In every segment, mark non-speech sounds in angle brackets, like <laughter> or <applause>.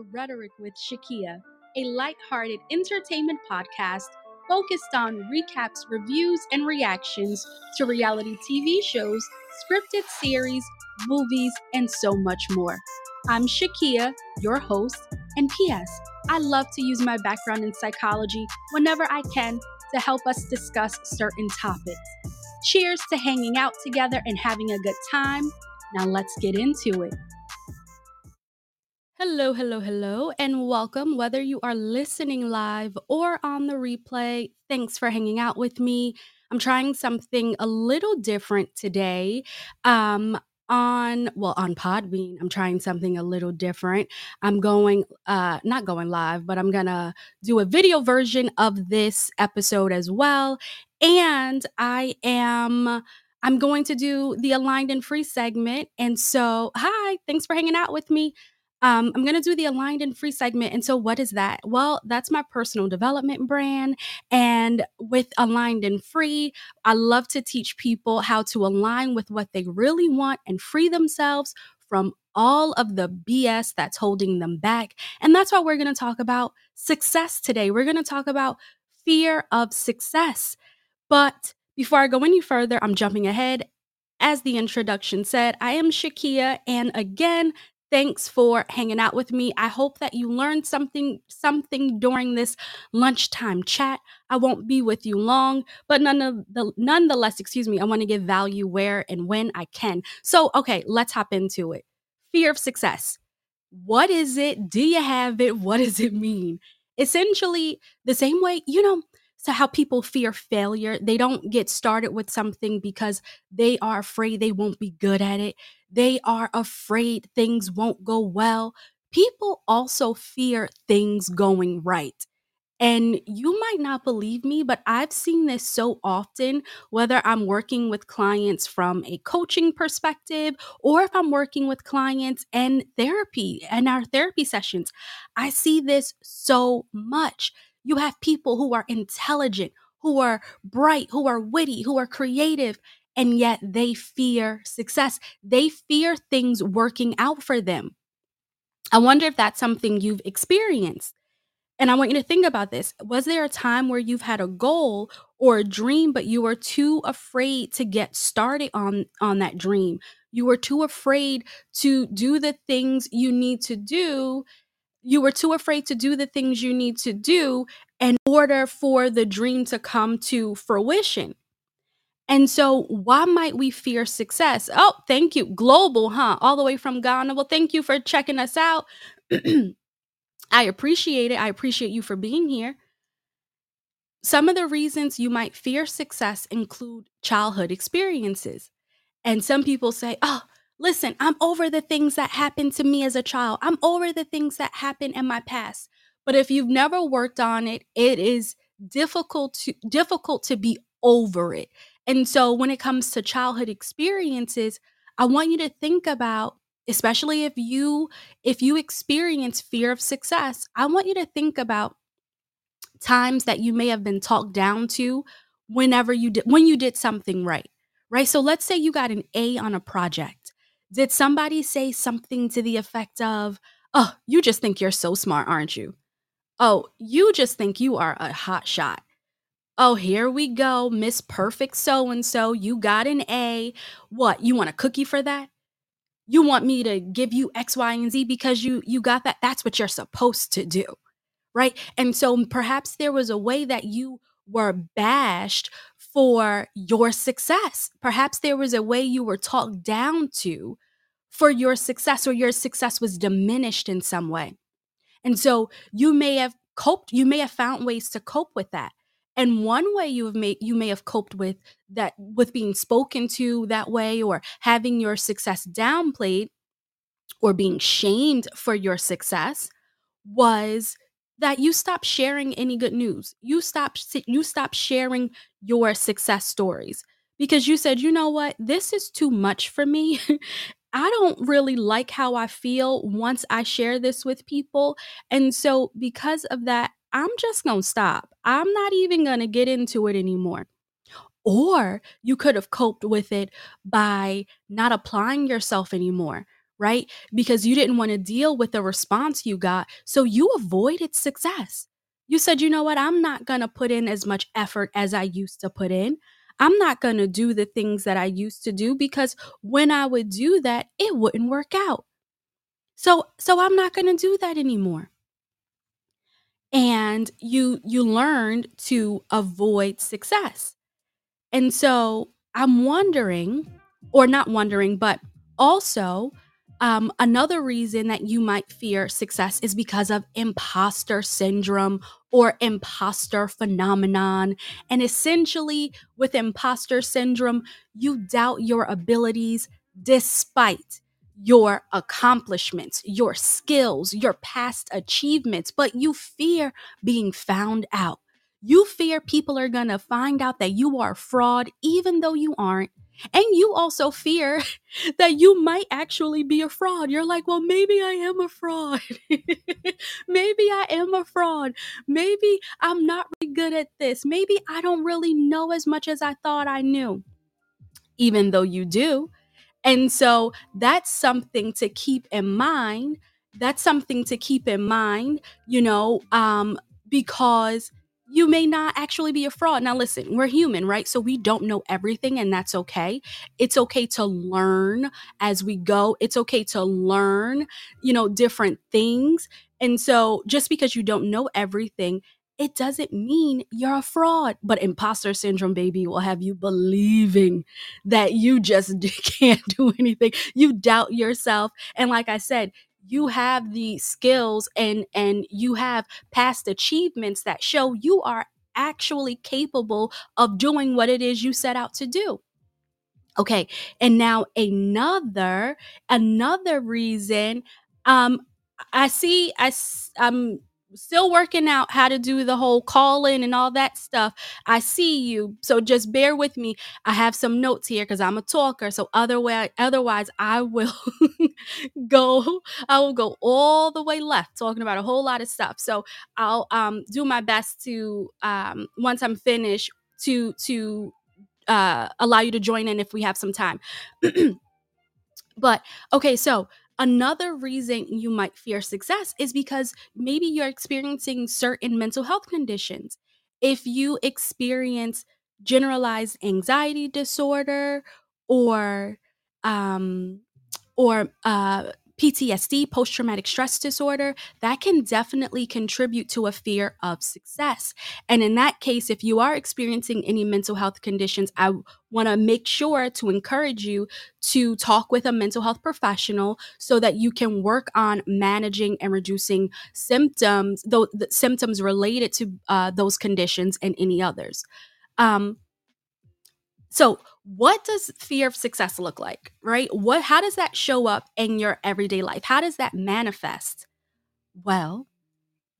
Rhetoric with Shakia, a light-hearted entertainment podcast focused on recaps, reviews, and reactions to reality TV shows, scripted series, movies, and so much more. I'm Shakia, your host, and P.S. I love to use my background in psychology whenever I can to help us discuss certain topics. Cheers to hanging out together and having a good time. Now let's get into it. Hello, hello, hello, and welcome. Whether you are listening live or on the replay, thanks for hanging out with me. I'm trying something a little different today. Um, on well on podbean i'm trying something a little different i'm going uh not going live but i'm gonna do a video version of this episode as well and i am i'm going to do the aligned and free segment and so hi thanks for hanging out with me um, I'm going to do the aligned and free segment. And so, what is that? Well, that's my personal development brand. And with aligned and free, I love to teach people how to align with what they really want and free themselves from all of the BS that's holding them back. And that's why we're going to talk about success today. We're going to talk about fear of success. But before I go any further, I'm jumping ahead. As the introduction said, I am Shakia, and again, Thanks for hanging out with me. I hope that you learned something something during this lunchtime chat. I won't be with you long, but none of the nonetheless, excuse me, I want to give value where and when I can. So, okay, let's hop into it. Fear of success. What is it? Do you have it? What does it mean? Essentially, the same way, you know, so how people fear failure. They don't get started with something because they are afraid they won't be good at it. They are afraid things won't go well. People also fear things going right. And you might not believe me, but I've seen this so often, whether I'm working with clients from a coaching perspective or if I'm working with clients and therapy and our therapy sessions. I see this so much. You have people who are intelligent, who are bright, who are witty, who are creative, and yet they fear success. They fear things working out for them. I wonder if that's something you've experienced. And I want you to think about this. Was there a time where you've had a goal or a dream but you were too afraid to get started on on that dream? You were too afraid to do the things you need to do. You were too afraid to do the things you need to do in order for the dream to come to fruition. And so, why might we fear success? Oh, thank you. Global, huh? All the way from Ghana. Well, thank you for checking us out. <clears throat> I appreciate it. I appreciate you for being here. Some of the reasons you might fear success include childhood experiences. And some people say, oh, listen, I'm over the things that happened to me as a child. I'm over the things that happened in my past. But if you've never worked on it, it is difficult to difficult to be over it. And so when it comes to childhood experiences, I want you to think about especially if you if you experience fear of success, I want you to think about times that you may have been talked down to whenever you did when you did something right. Right? So let's say you got an A on a project. Did somebody say something to the effect of, "Oh, you just think you're so smart, aren't you?" "Oh, you just think you are a hot shot." Oh, here we go, Miss Perfect so and so. You got an A. What? You want a cookie for that? You want me to give you X, Y, and Z because you you got that? That's what you're supposed to do. Right? And so perhaps there was a way that you were bashed for your success. Perhaps there was a way you were talked down to for your success or your success was diminished in some way. And so you may have coped, you may have found ways to cope with that. And one way you have made you may have coped with that with being spoken to that way or having your success downplayed or being shamed for your success was that you stop sharing any good news. You stop you stop sharing your success stories because you said, "You know what? This is too much for me." <laughs> I don't really like how I feel once I share this with people. And so, because of that, I'm just going to stop. I'm not even going to get into it anymore. Or you could have coped with it by not applying yourself anymore, right? Because you didn't want to deal with the response you got. So you avoided success. You said, you know what? I'm not going to put in as much effort as I used to put in. I'm not going to do the things that I used to do because when I would do that, it wouldn't work out. So so I'm not going to do that anymore. And you you learned to avoid success. And so I'm wondering or not wondering, but also um, another reason that you might fear success is because of imposter syndrome or imposter phenomenon. And essentially, with imposter syndrome, you doubt your abilities despite your accomplishments, your skills, your past achievements, but you fear being found out. You fear people are going to find out that you are a fraud, even though you aren't. And you also fear <laughs> that you might actually be a fraud. You're like, well, maybe I am a fraud. <laughs> maybe I am a fraud. Maybe I'm not really good at this. Maybe I don't really know as much as I thought I knew, even though you do. And so that's something to keep in mind. That's something to keep in mind, you know, um, because you may not actually be a fraud. Now, listen, we're human, right? So we don't know everything, and that's okay. It's okay to learn as we go. It's okay to learn, you know, different things. And so just because you don't know everything, it doesn't mean you're a fraud. But imposter syndrome, baby, will have you believing that you just <laughs> can't do anything. You doubt yourself. And like I said, you have the skills and and you have past achievements that show you are actually capable of doing what it is you set out to do. Okay, and now another another reason um I see I I'm still working out how to do the whole call in and all that stuff. I see you. So just bear with me. I have some notes here because I'm a talker. So otherwise, otherwise I will <laughs> go, I will go all the way left talking about a whole lot of stuff. So I'll um do my best to um once I'm finished to to uh allow you to join in if we have some time. <clears throat> but okay, so Another reason you might fear success is because maybe you're experiencing certain mental health conditions. If you experience generalized anxiety disorder or um, or uh, PTSD, post traumatic stress disorder, that can definitely contribute to a fear of success. And in that case, if you are experiencing any mental health conditions, I want to make sure to encourage you to talk with a mental health professional so that you can work on managing and reducing symptoms, though the symptoms related to uh, those conditions and any others. Um, so, what does fear of success look like, right? What how does that show up in your everyday life? How does that manifest? Well,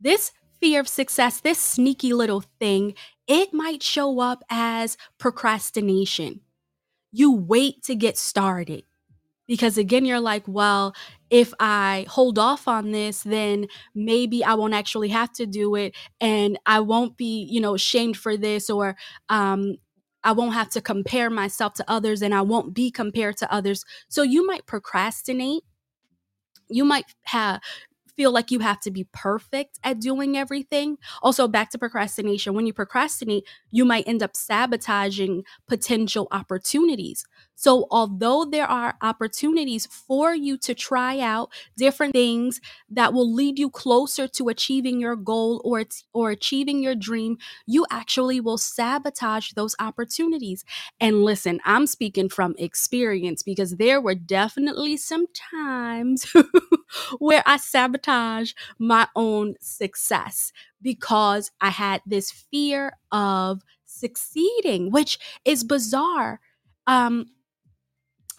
this fear of success, this sneaky little thing, it might show up as procrastination. You wait to get started because again you're like well if i hold off on this then maybe i won't actually have to do it and i won't be you know shamed for this or um I won't have to compare myself to others and I won't be compared to others. So you might procrastinate. You might have feel like you have to be perfect at doing everything. Also, back to procrastination. When you procrastinate, you might end up sabotaging potential opportunities. So, although there are opportunities for you to try out different things that will lead you closer to achieving your goal or or achieving your dream, you actually will sabotage those opportunities. And listen, I'm speaking from experience because there were definitely some times <laughs> where I sabotaged my own success because I had this fear of succeeding, which is bizarre. Um,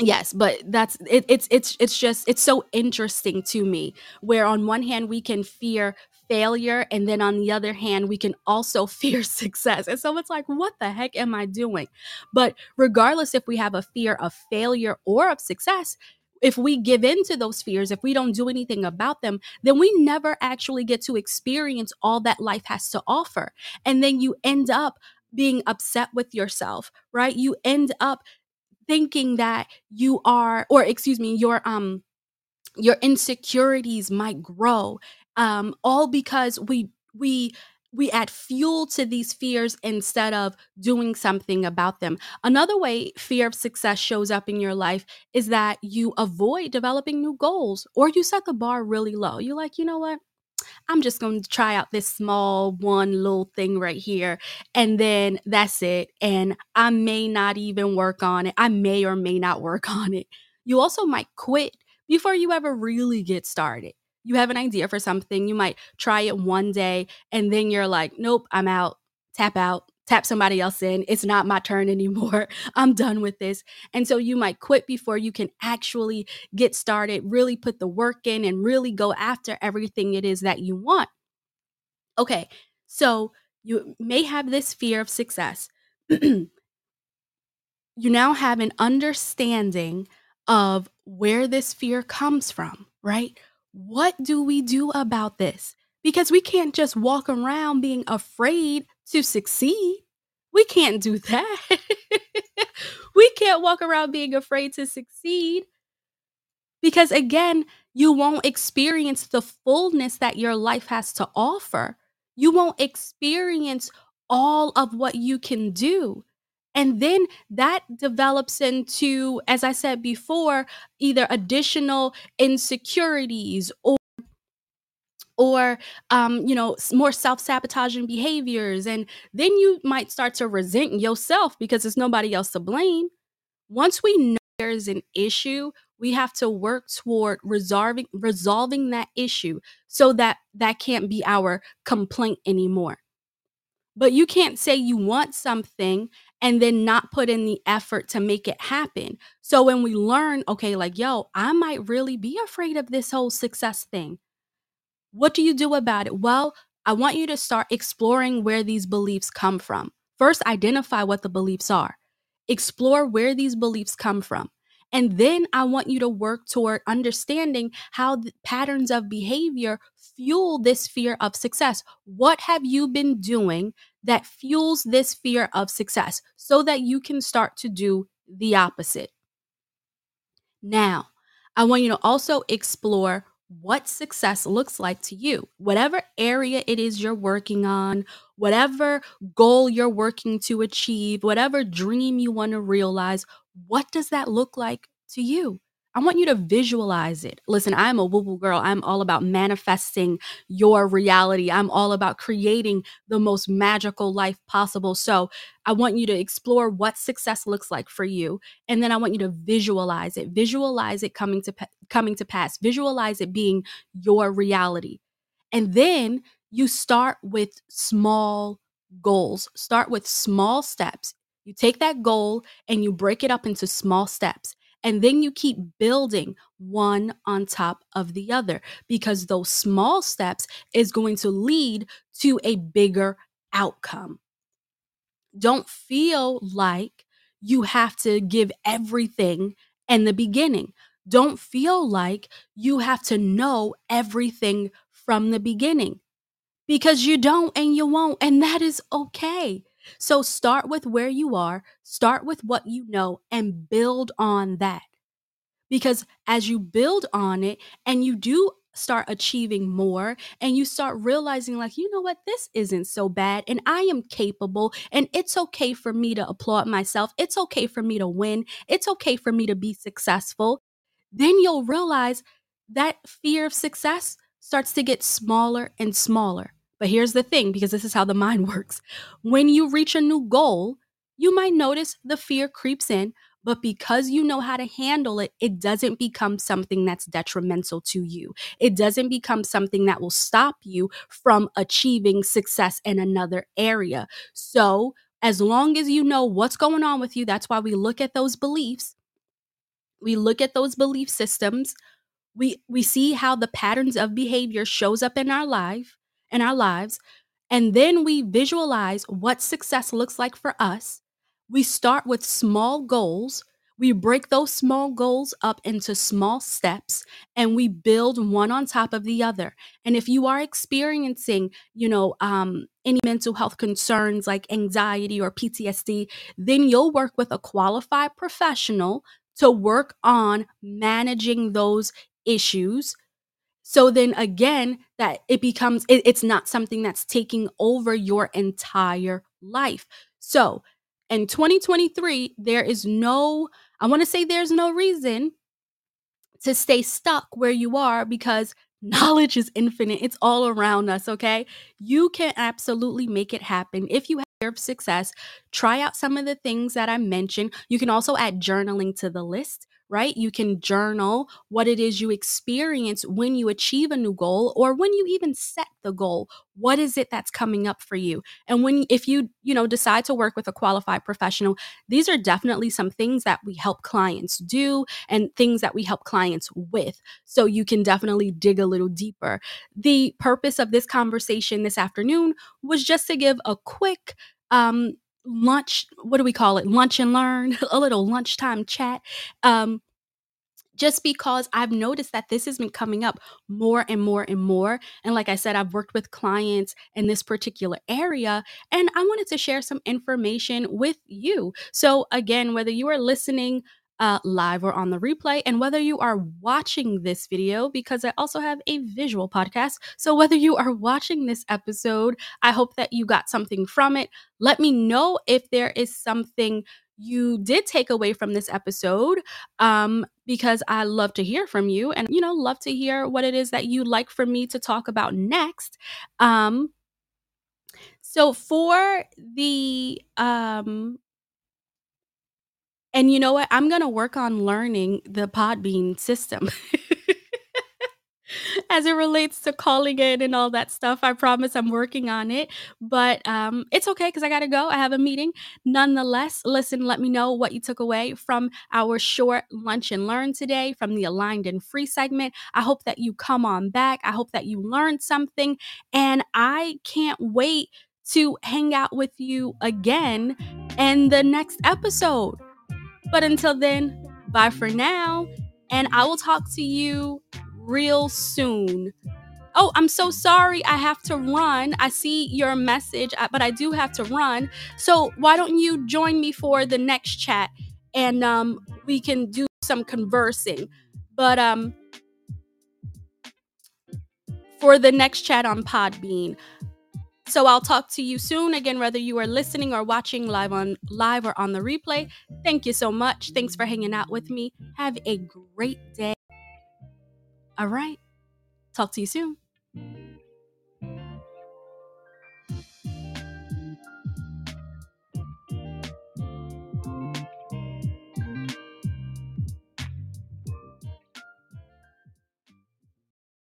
yes but that's it, it's it's it's just it's so interesting to me where on one hand we can fear failure and then on the other hand we can also <laughs> fear success. And so it's like what the heck am i doing? But regardless if we have a fear of failure or of success if we give in to those fears if we don't do anything about them then we never actually get to experience all that life has to offer. And then you end up being upset with yourself right? You end up thinking that you are or excuse me your um your insecurities might grow um, all because we we we add fuel to these fears instead of doing something about them. Another way fear of success shows up in your life is that you avoid developing new goals or you set the bar really low. You're like, you know what? I'm just going to try out this small one little thing right here. And then that's it. And I may not even work on it. I may or may not work <laughs> on it. You also might quit before you ever really get started. You have an idea for something, you might try it one day, and then you're like, nope, I'm out, tap out, tap somebody else in. It's not my turn anymore. <laughs> I'm done with this. And so you might quit before you can actually get started, really put the work in, and really go after everything it is that you want. Okay, so you may have this fear of success. <clears throat> you now have an understanding of where this fear comes from, right? What do we do about this? Because we can't just walk around being afraid to succeed. We can't do that. <laughs> we can't walk around being afraid to succeed. Because again, you won't experience the fullness that your life has to offer. You won't experience all of what you can do. And then that develops into, as I said before, either additional insecurities or or um, you know more self-sabotaging behaviors and then you might start to resent yourself because there's nobody else to blame once we know there's an issue we have to work toward resolving resolving that issue so that that can't be our complaint anymore but you can't say you want something and then not put in the effort to make it happen. So when we learn, okay, like, yo, I might really be afraid of this whole success thing. What do you do about it? Well, I want you to start exploring where these beliefs come from. First, identify what the beliefs are, explore where these beliefs come from. And then I want you to work toward understanding how patterns of behavior fuel this fear of success. What have you been doing that fuels this fear of success so that you can start to do the opposite? Now, I want you to also explore what success looks like to you. Whatever area it is you're working on, whatever goal you're working to achieve, whatever dream you want to realize, what does that look like to you? I want you to visualize it. Listen, I'm a woo woo girl. I'm all about manifesting your reality. I'm all about creating the most magical life possible. So I want you to explore what success looks like for you. And then I want you to visualize it. Visualize it coming to, coming to pass. Visualize it being your reality. And then you start with small goals. Start with small steps. You take that goal and you break it up into small steps. And then you keep building one on top of the other because those small steps is going to lead to a bigger outcome. Don't feel like you have to give everything in the beginning. Don't feel like you have to know everything from the beginning because you don't and you won't, and that is okay. So start with where you are, start with what you know, and build on that. Because as you build on it and you do start achieving more and you start realizing, like, you know what, this isn't so bad and I am capable and it's okay for me to applaud myself. It's okay for me to win. It's okay for me to be successful. Then you'll realize that fear of success starts to get smaller and smaller. But here's the thing because this is how the mind <laughs> works. When you reach a new goal, you might notice the fear creeps in, but because you know how to handle it, it doesn't become something that's detrimental to you. It doesn't become something that will stop you from achieving success in another area. So, as long as you know what's going on with you, that's why we look at those beliefs. We look at those belief systems. We we see how the patterns of behavior shows up in our life in our lives. And then we visualize what success looks like for us. We start with small goals. We break those small goals up into small steps and we build one on top of the other. And if you are experiencing, you know, um, any mental health concerns like anxiety or PTSD, then you'll work with a qualified professional to work on managing those issues so then again that it becomes it, it's not something that's taking over your entire life. So in 2023 there is no i want to say there's no reason to stay stuck where you are because <laughs> knowledge is infinite. It's all around us okay? You can absolutely make it happen. If you of success, try out some of the things that I mentioned. You can also add journaling to the list right? You can journal what it is you experience when you achieve a new goal or when you even set the goal. What is it that's coming up for you? And when if you, you know, decide to work with a qualified professional, these are definitely some things that we help clients do and things that we help clients with. So you can definitely dig a little deeper. The purpose of this conversation this afternoon was just to give a quick um, lunch what do we call it lunch and learn <laughs> a little lunchtime chat um just because I've noticed that this has been coming up more and more and more. And like I said, I've worked with clients in this particular area, and I wanted to share some information with you. So, again, whether you are listening uh, live or on the replay, and whether you are watching this video, because I also have a visual podcast. So, whether you are watching this episode, I hope that you got something from it. Let me know if there is something you did take away from this episode um, because I love to hear from you and, you know, love to hear what it is that you'd like for me to talk about next. Um, so for the um, and you know what? I'm going to work on learning the Podbean system. <laughs> as it relates to calling in and all that stuff. I promise I'm working on it, but um, it's okay because I got to go. I have a meeting. Nonetheless, listen, let me know what you took away from our short lunch and learn today from the Aligned and Free segment. I hope that you come on back. I hope that you learned something, and I can't wait to hang out with you again in the next episode. But until then, bye for now, and I will talk to you real soon. Oh, I'm so sorry. I have to run. I see your message, uh, but I do have to run. So why don't you join me for the next chat and um, we can do some conversing. But um, for the next chat on Podbean. So I'll talk to you soon again whether you are listening or watching live on live or on the replay. Thank you so much. Thanks for hanging out with me. Have a great day. All right. Talk to you soon.